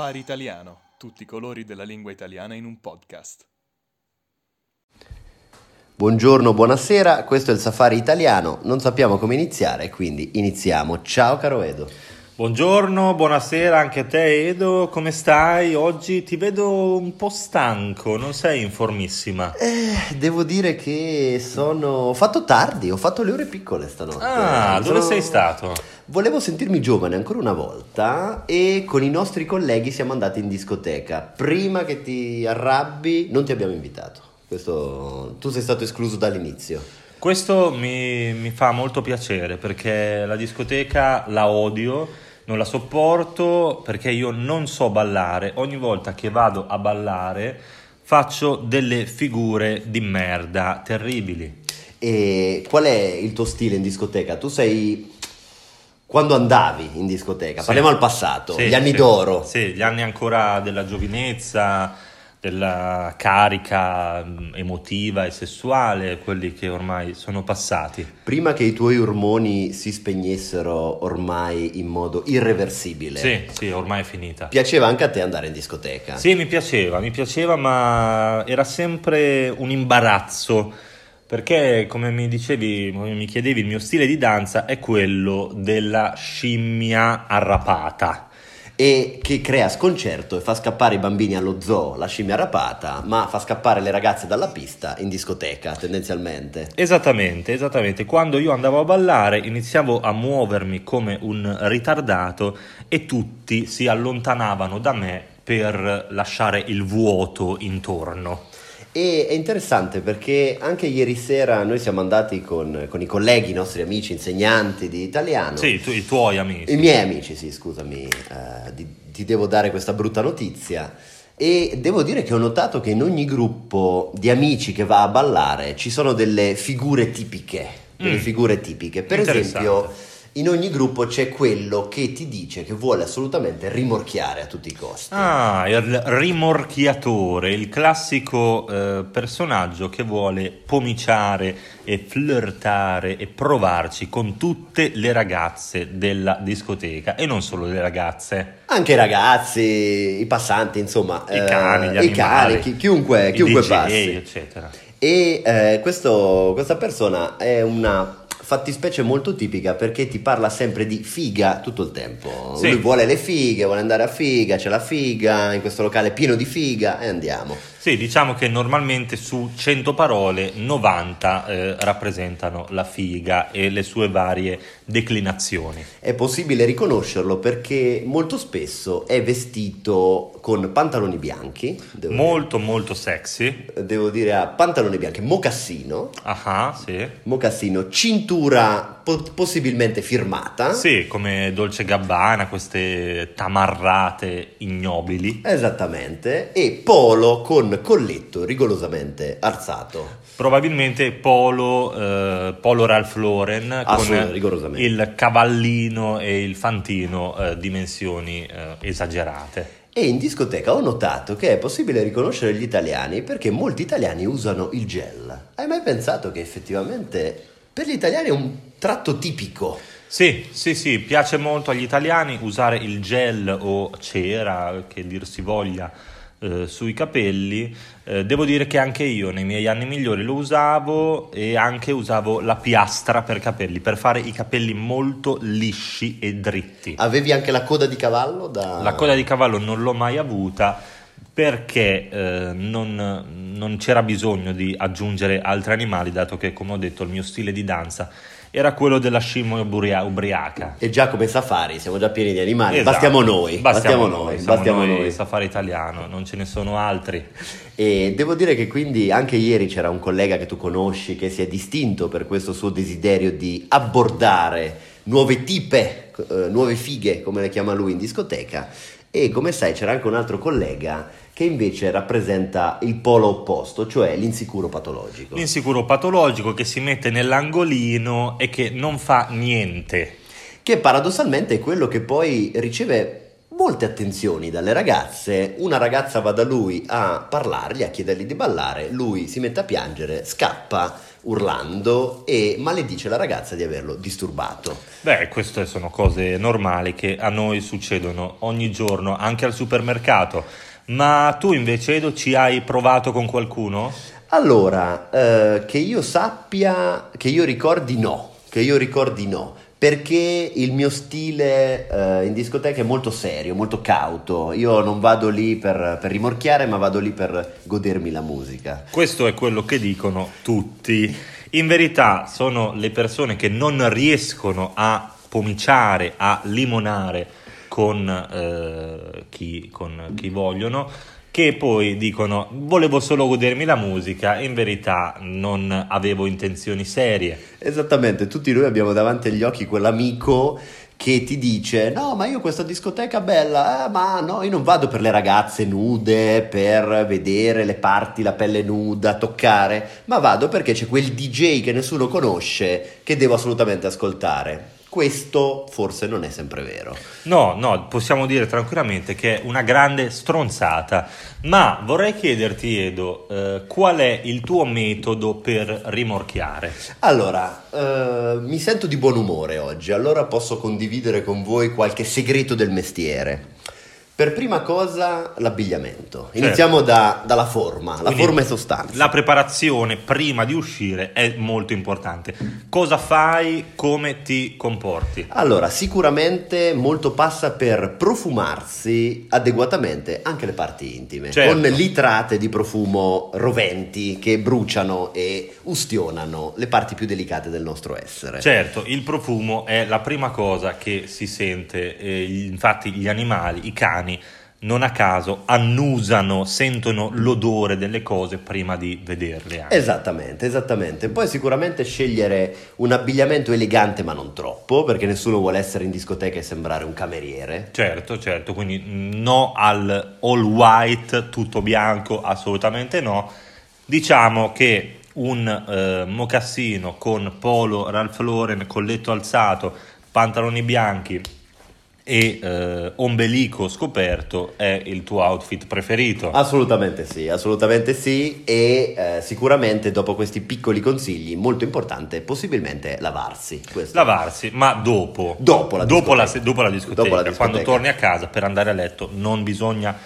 Safari Italiano, tutti i colori della lingua italiana in un podcast. Buongiorno, buonasera, questo è il Safari Italiano, non sappiamo come iniziare, quindi iniziamo. Ciao caro Edo. Buongiorno, buonasera anche a te Edo, come stai? Oggi ti vedo un po' stanco, non sei in formissima. Eh, devo dire che sono... ho fatto tardi, ho fatto le ore piccole stanotte. Ah, dove Sono- sei stato? Volevo sentirmi giovane ancora una volta e con i nostri colleghi siamo andati in discoteca. Prima che ti arrabbi, non ti abbiamo invitato. Questo... Tu sei stato escluso dall'inizio. Questo mi, mi fa molto piacere perché la discoteca la odio, non la sopporto perché io non so ballare. Ogni volta che vado a ballare faccio delle figure di merda terribili. E qual è il tuo stile in discoteca? Tu sei... Quando andavi in discoteca? Sì. Parliamo al passato, Sì, gli anni sì. d'oro. Sì, gli anni ancora della giovinezza, della carica mh, emotiva e sessuale, quelli che ormai sono passati. Prima che i tuoi ormoni si spegnessero ormai in modo irreversibile. Sì, sì, ormai è finita. Piaceva anche a te andare in discoteca. Sì, mi piaceva, mi piaceva, ma era sempre un imbarazzo. Perché, come mi dicevi, come mi chiedevi, il mio stile di danza è quello della scimmia arrapata. E che crea sconcerto e fa scappare i bambini allo zoo, la scimmia rapata, ma fa scappare le ragazze dalla pista in discoteca, tendenzialmente. Esattamente, esattamente. Quando io andavo a ballare iniziavo a muovermi come un ritardato e tutti si allontanavano da me per lasciare il vuoto intorno. E è interessante perché anche ieri sera noi siamo andati con, con i colleghi, i nostri amici, insegnanti di italiano. Sì, tu- i tuoi amici. I miei amici, sì, scusami, eh, di- ti devo dare questa brutta notizia. E devo dire che ho notato che in ogni gruppo di amici che va a ballare ci sono delle figure tipiche. Delle Mm. figure tipiche. Per esempio, in ogni gruppo c'è quello che ti dice che vuole assolutamente rimorchiare a tutti i costi. Ah, il rimorchiatore, il classico eh, personaggio che vuole pomiciare e flirtare e provarci con tutte le ragazze della discoteca e non solo le ragazze. Anche i ragazzi, i passanti, insomma, I cani, gli eh, i cani, animali, chi- chiunque, chiunque DJ, passi. eccetera. E eh, questo- questa persona è una fattispecie molto tipica perché ti parla sempre di figa tutto il tempo. Sì. Lui vuole le fighe, vuole andare a figa, c'è la figa, in questo locale pieno di figa e andiamo. Sì, diciamo che normalmente su 100 parole 90 eh, rappresentano la figa e le sue varie declinazioni. È possibile riconoscerlo perché molto spesso è vestito con pantaloni bianchi, Molto molto sexy. dire, devo dire a pantaloni bianchi, mocassino, Ah, sì. mocassino, cintura po- possibilmente firmata. Sì, come Dolce Gabbana, queste tamarrate ignobili. Esattamente, e polo con colletto rigorosamente alzato. Probabilmente Polo, eh, Polo Ralph Lauren con il cavallino e il fantino eh, dimensioni eh, esagerate. E in discoteca ho notato che è possibile riconoscere gli italiani perché molti italiani usano il gel. Hai mai pensato che effettivamente per gli italiani è un tratto tipico? Sì, sì, sì, piace molto agli italiani usare il gel o cera, che dir si voglia, eh, sui capelli. Eh, devo dire che anche io nei miei anni migliori lo usavo e anche usavo la piastra per capelli, per fare i capelli molto lisci e dritti. Avevi anche la coda di cavallo da... La coda di cavallo non l'ho mai avuta perché eh, non, non c'era bisogno di aggiungere altri animali, dato che, come ho detto, il mio stile di danza era quello della scimmia ubria- ubriaca. E già come safari, siamo già pieni di animali, Esatto. bastiamo noi, Bastiamo, bastiamo noi, siamo bastiamo noi, noi. Safari italiano, non ce ne sono altri. E devo dire che quindi anche ieri c'era un collega che tu conosci che si è distinto per questo suo desiderio di abbordare nuove tipe, eh, nuove fighe, come le chiama lui in discoteca. E come sai c'era anche un altro collega che invece rappresenta il polo opposto, cioè l'insicuro patologico. L'insicuro patologico che si mette nell'angolino e che non fa niente. che paradossalmente è quello che poi riceve molte attenzioni dalle ragazze. Una ragazza va da lui a parlargli, a chiedergli di ballare, lui si mette a piangere, scappa, urlando e maledice la ragazza di averlo disturbato. Beh, queste sono cose normali che a noi succedono ogni giorno, anche al supermercato. Ma tu invece, Edo, ci hai provato con qualcuno? Allora, eh, che io sappia, che io ricordi no, che io ricordi no, perché il mio stile eh, in discoteca è molto serio, molto cauto. Io non vado lì per, per, rimorchiare, ma vado lì per godermi la musica. Questo è quello che dicono tutti. In verità sono le persone che non riescono a pomiciare, a limonare con, eh, chi, con chi vogliono che poi dicono volevo solo godermi la musica in verità non avevo intenzioni serie. Esattamente, tutti noi abbiamo davanti agli occhi quell'amico che ti dice no ma io questa discoteca bella, eh, ma no io non vado per le ragazze nude, per vedere le parti, la pelle nuda, toccare, ma vado perché c'è quel DJ che nessuno conosce che devo assolutamente ascoltare. Questo forse non è sempre vero. No, no, possiamo dire tranquillamente che è una grande stronzata. Ma vorrei chiederti, Edo, eh, qual è il tuo metodo per rimorchiare? Allora, eh, mi sento di buon umore oggi, allora posso condividere con voi qualche segreto del mestiere. Per prima cosa l'abbigliamento. Certo. Iniziamo certo. da, dalla forma, la Quindi forma e sostanza. La preparazione prima di uscire è molto importante. Cosa fai, come ti comporti? Allora, sicuramente molto passa per profumarsi adeguatamente anche le parti intime, certo. con litrate di profumo roventi che bruciano e ustionano le parti più delicate del nostro essere. Certo, il profumo è la prima cosa che si sente, eh, infatti gli animali, i cani, non a caso annusano, sentono l'odore delle cose prima di vederle. Anche. Esattamente, esattamente. Poi sicuramente scegliere un abbigliamento elegante ma non troppo, perché nessuno vuole essere in discoteca e sembrare un cameriere. Certo, certo, quindi no al all white, tutto bianco, assolutamente no. Diciamo che un eh, mocassino con polo Ralph Lauren, colletto alzato, pantaloni bianchi, e eh, ombelico scoperto è il tuo outfit preferito? Assolutamente sì, assolutamente sì e eh, sicuramente dopo questi piccoli consigli molto importante possibilmente lavarsi. Questo. Lavarsi, ma dopo. Dopo la dopo la, dopo la, discoteca. Dopo la discoteca. Quando torni a casa per andare a letto non bisogna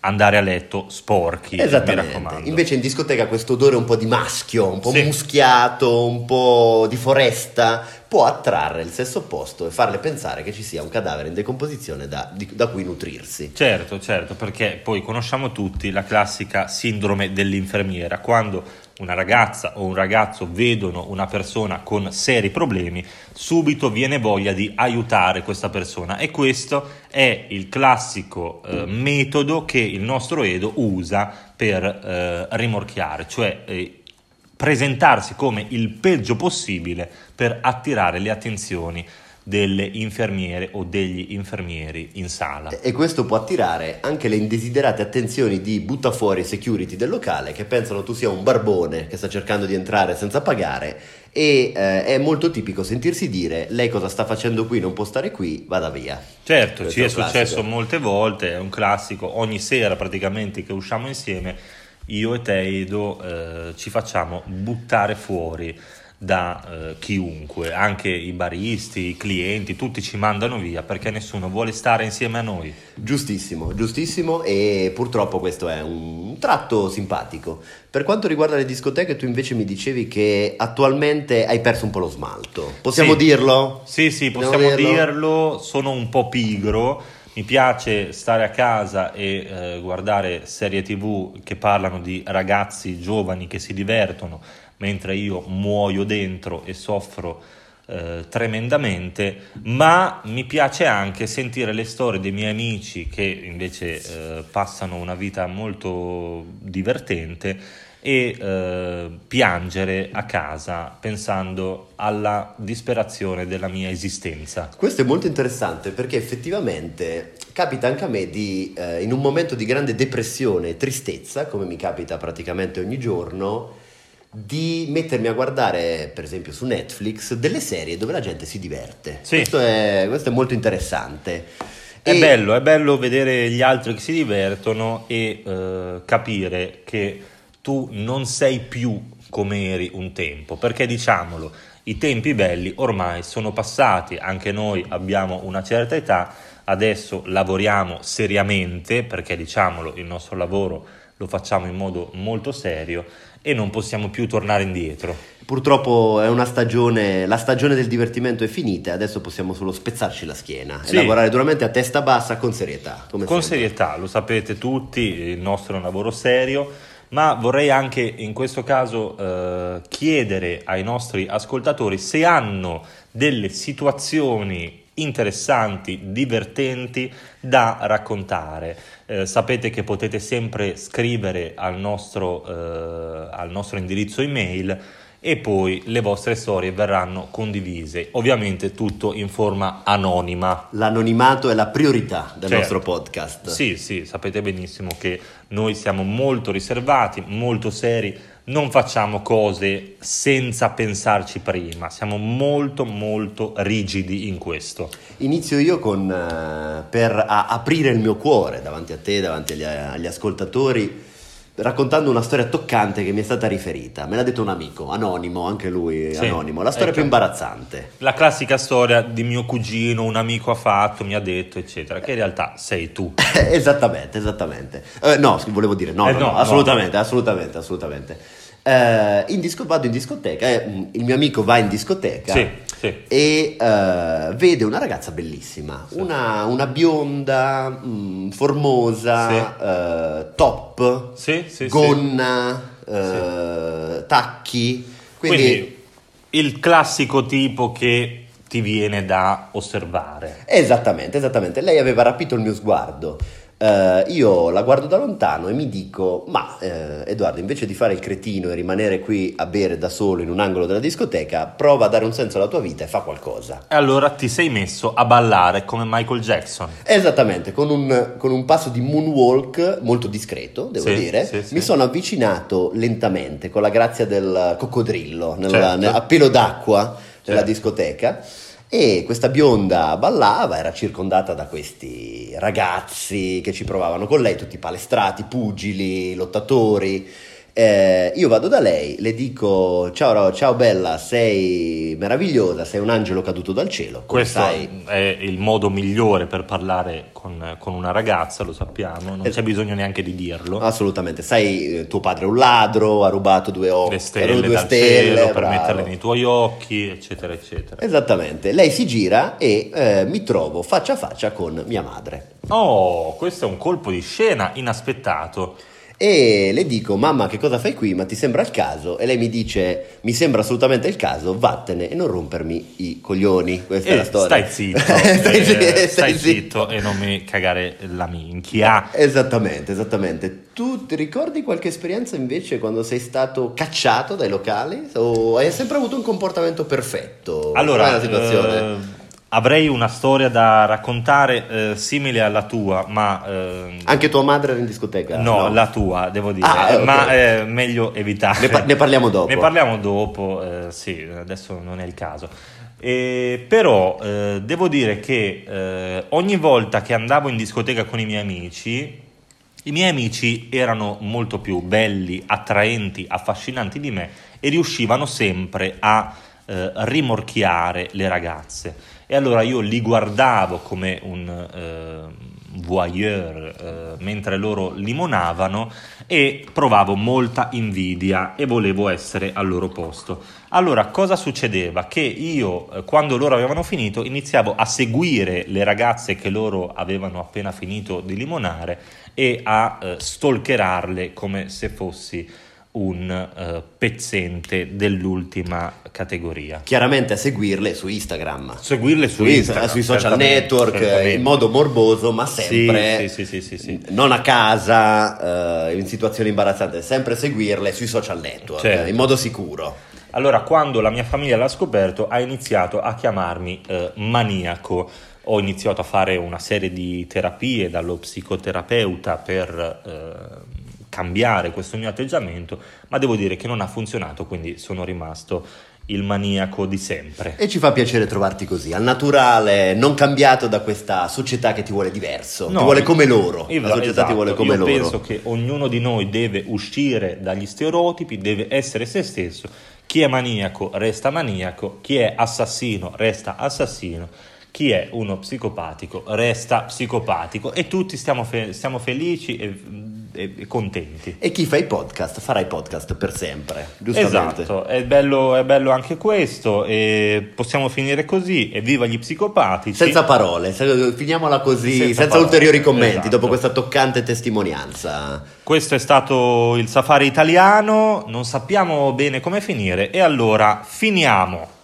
andare a letto sporchi. Esattamente. Invece in discoteca questo odore un po' di maschio, un po' sì. muschiato, un po' di foresta, può attrarre il sesso opposto e farle pensare che ci sia un cadavere in decomposizione da, di, da cui nutrirsi. Certo, certo, perché poi conosciamo tutti la classica sindrome dell'infermiera, quando una ragazza o un ragazzo vedono una persona con seri problemi, subito viene voglia di aiutare questa persona. E questo è il classico eh, metodo che il nostro Edo usa per eh, rimorchiare, cioè eh, presentarsi come il peggio possibile per attirare le attenzioni delle infermiere o degli infermieri in sala. E questo può attirare anche le indesiderate attenzioni di buttafuori security del locale che pensano tu sia un barbone che sta cercando di entrare senza pagare e eh, è molto tipico sentirsi dire lei cosa sta facendo qui, non può stare qui, vada via. Certo, Questo ci è, è successo molte volte, è un classico, ogni sera praticamente che usciamo insieme io e te Edo eh, ci facciamo buttare fuori da eh, chiunque, anche i baristi, i clienti, tutti ci mandano via perché nessuno vuole stare insieme a noi. Giustissimo, giustissimo e purtroppo questo è un tratto simpatico. Per quanto riguarda le discoteche, tu invece mi dicevi che attualmente hai perso un po' lo smalto. Possiamo sì. dirlo? Sì, sì, possiamo, possiamo dirlo? dirlo. Sono un po' pigro. Mi piace stare a casa e eh, guardare serie tv che parlano di ragazzi giovani che si divertono mentre io muoio dentro e soffro eh, tremendamente, ma mi piace anche sentire le storie dei miei amici che invece eh, passano una vita molto divertente e eh, piangere a casa pensando alla disperazione della mia esistenza. Questo è molto interessante perché effettivamente capita anche a me di, eh, in un momento di grande depressione e tristezza, come mi capita praticamente ogni giorno, di mettermi a guardare, per esempio su Netflix, delle serie dove la gente si diverte. Sì. Questo, è, questo, è, molto interessante. È bello, è bello vedere gli altri che si divertono e uh, capire che tu non sei più come eri un tempo, perché diciamolo, i tempi belli ormai sono passati, anche noi abbiamo una certa età, adesso lavoriamo seriamente, perché diciamolo, il nostro lavoro lo facciamo in modo molto serio e non possiamo più tornare indietro. Purtroppo è una stagione, la stagione del divertimento è finita, adesso possiamo solo spezzarci la schiena Sì. e lavorare duramente a testa bassa con serietà. Con sempre. serietà, lo sapete tutti, il nostro è un lavoro serio, ma vorrei anche in questo caso eh, chiedere ai nostri ascoltatori se hanno delle situazioni interessanti, divertenti da raccontare. Eh, sapete che potete sempre scrivere al nostro, eh, al nostro indirizzo email e poi le vostre storie verranno condivise, ovviamente tutto in forma anonima. L'anonimato è la priorità del Certo. nostro podcast. Sì, sì, sapete benissimo che noi siamo molto riservati, molto seri, non facciamo cose senza pensarci prima, siamo molto molto rigidi in questo. Inizio io con, eh, per aprire il mio cuore davanti a te, davanti agli, agli ascoltatori, raccontando una storia toccante che mi è stata riferita. Me l'ha detto un amico, anonimo, anche lui Sì, anonimo. La storia ecco. più imbarazzante. La classica storia di mio cugino, un amico ha fatto, mi ha detto, eccetera, che in realtà sei tu. esattamente, esattamente. Eh, no, volevo dire, no, Eh, no, no, no, assolutamente, assolutamente, assolutamente. Eh, in disco, vado in discoteca, eh, il mio amico va in discoteca Sì, sì. e eh, vede una ragazza bellissima, una, una bionda, mm, formosa, eh, top, Sì, sì, sì. gonna, eh, tacchi. Quindi, Quindi il classico tipo che ti viene da osservare. Esattamente, esattamente. Lei aveva rapito il mio sguardo. Eh, io la guardo da lontano e mi dico: Ma eh, Edoardo, invece di fare il cretino e rimanere qui a bere da solo in un angolo della discoteca, prova a dare un senso alla tua vita e fa qualcosa. E allora ti sei messo a ballare come Michael Jackson. Esattamente, con un, con un passo di moonwalk molto discreto, devo Sì, dire, sì, sì. mi sono avvicinato lentamente con la grazia del coccodrillo nella- Certo. ne- a pelo d'acqua nella Certo. discoteca e questa bionda ballava, era circondata da questi ragazzi che ci provavano con lei, tutti palestrati, pugili, lottatori. Eh, io vado da lei, le dico ciao, ciao bella, sei meravigliosa, sei un angelo caduto dal cielo. Questo sai, è il modo migliore per parlare con, con una ragazza, lo sappiamo, non Eh. c'è bisogno neanche di dirlo. Assolutamente, sai, eh, tuo padre è un ladro, ha rubato due Le stelle due dal stelle, cielo per metterle nei tuoi occhi, eccetera, eccetera. Esattamente, lei si gira e eh, mi trovo faccia a faccia con mia madre. Oh, questo è un colpo di scena inaspettato. E le dico, mamma, che cosa fai qui? Ma ti sembra il caso? E lei mi dice, mi sembra assolutamente il caso, vattene e non rompermi i coglioni. Questa è Eh, la storia. stai zitto, stai, eh, stai stai zitto e non mi cagare la minchia. Esattamente, esattamente. Tu ti ricordi qualche esperienza invece quando sei stato cacciato dai locali? O hai sempre avuto un comportamento perfetto? Qual è Allora, la situazione? eh, avrei una storia da raccontare eh, simile alla tua, ma eh, Anche tua madre era in discoteca? no, la tua, devo dire, Ah, ok. ma è meglio evitare. Ne, par- ne parliamo dopo. Ne parliamo dopo, eh, sì, adesso non è il caso. Eh, però eh, devo dire che eh, ogni volta che andavo in discoteca con i miei amici, i miei amici erano molto più belli, attraenti, affascinanti di me e riuscivano sempre a eh, rimorchiare le ragazze. E allora io li guardavo come un eh, voyeur eh, mentre loro limonavano e provavo molta invidia e volevo essere al loro posto. Allora cosa succedeva? Che io eh, quando loro avevano finito iniziavo a seguire le ragazze che loro avevano appena finito di limonare e a eh, stalkerarle come se fossi un eh, pezzente dell'ultima categoria. Chiaramente a seguirle su Instagram. Seguirle su Su Insta- Instagram, sui social network, certamente. in modo morboso, ma sempre Sì, sì, sì, sì. non a casa, eh, in situazioni imbarazzanti, sempre seguirle sui social network, Certo. in modo sicuro. Allora, quando la mia famiglia l'ha scoperto, ha iniziato a chiamarmi eh, maniaco. Ho iniziato a fare una serie di terapie dallo psicoterapeuta per eh, cambiare questo mio atteggiamento, ma devo dire che non ha funzionato, quindi sono rimasto il maniaco di sempre. E ci fa piacere trovarti così, al naturale, non cambiato da questa società che ti vuole diverso, No, ti vuole come loro. io- La società esatto, ti vuole come io loro. penso che ognuno di noi deve uscire dagli stereotipi, deve essere se stesso. Chi è maniaco resta maniaco, chi è assassino resta assassino, chi è uno psicopatico resta psicopatico e tutti stiamo, fe- stiamo felici e, e- e contenti. E chi fa i podcast farà i podcast per sempre, giustamente. Esatto, è bello, è bello anche questo e possiamo finire così, evviva gli psicopatici. Senza parole, se- finiamola così, Senza senza, ulteriori commenti, esatto. dopo questa toccante testimonianza. Questo è stato il safari italiano, non sappiamo bene come finire e allora finiamo.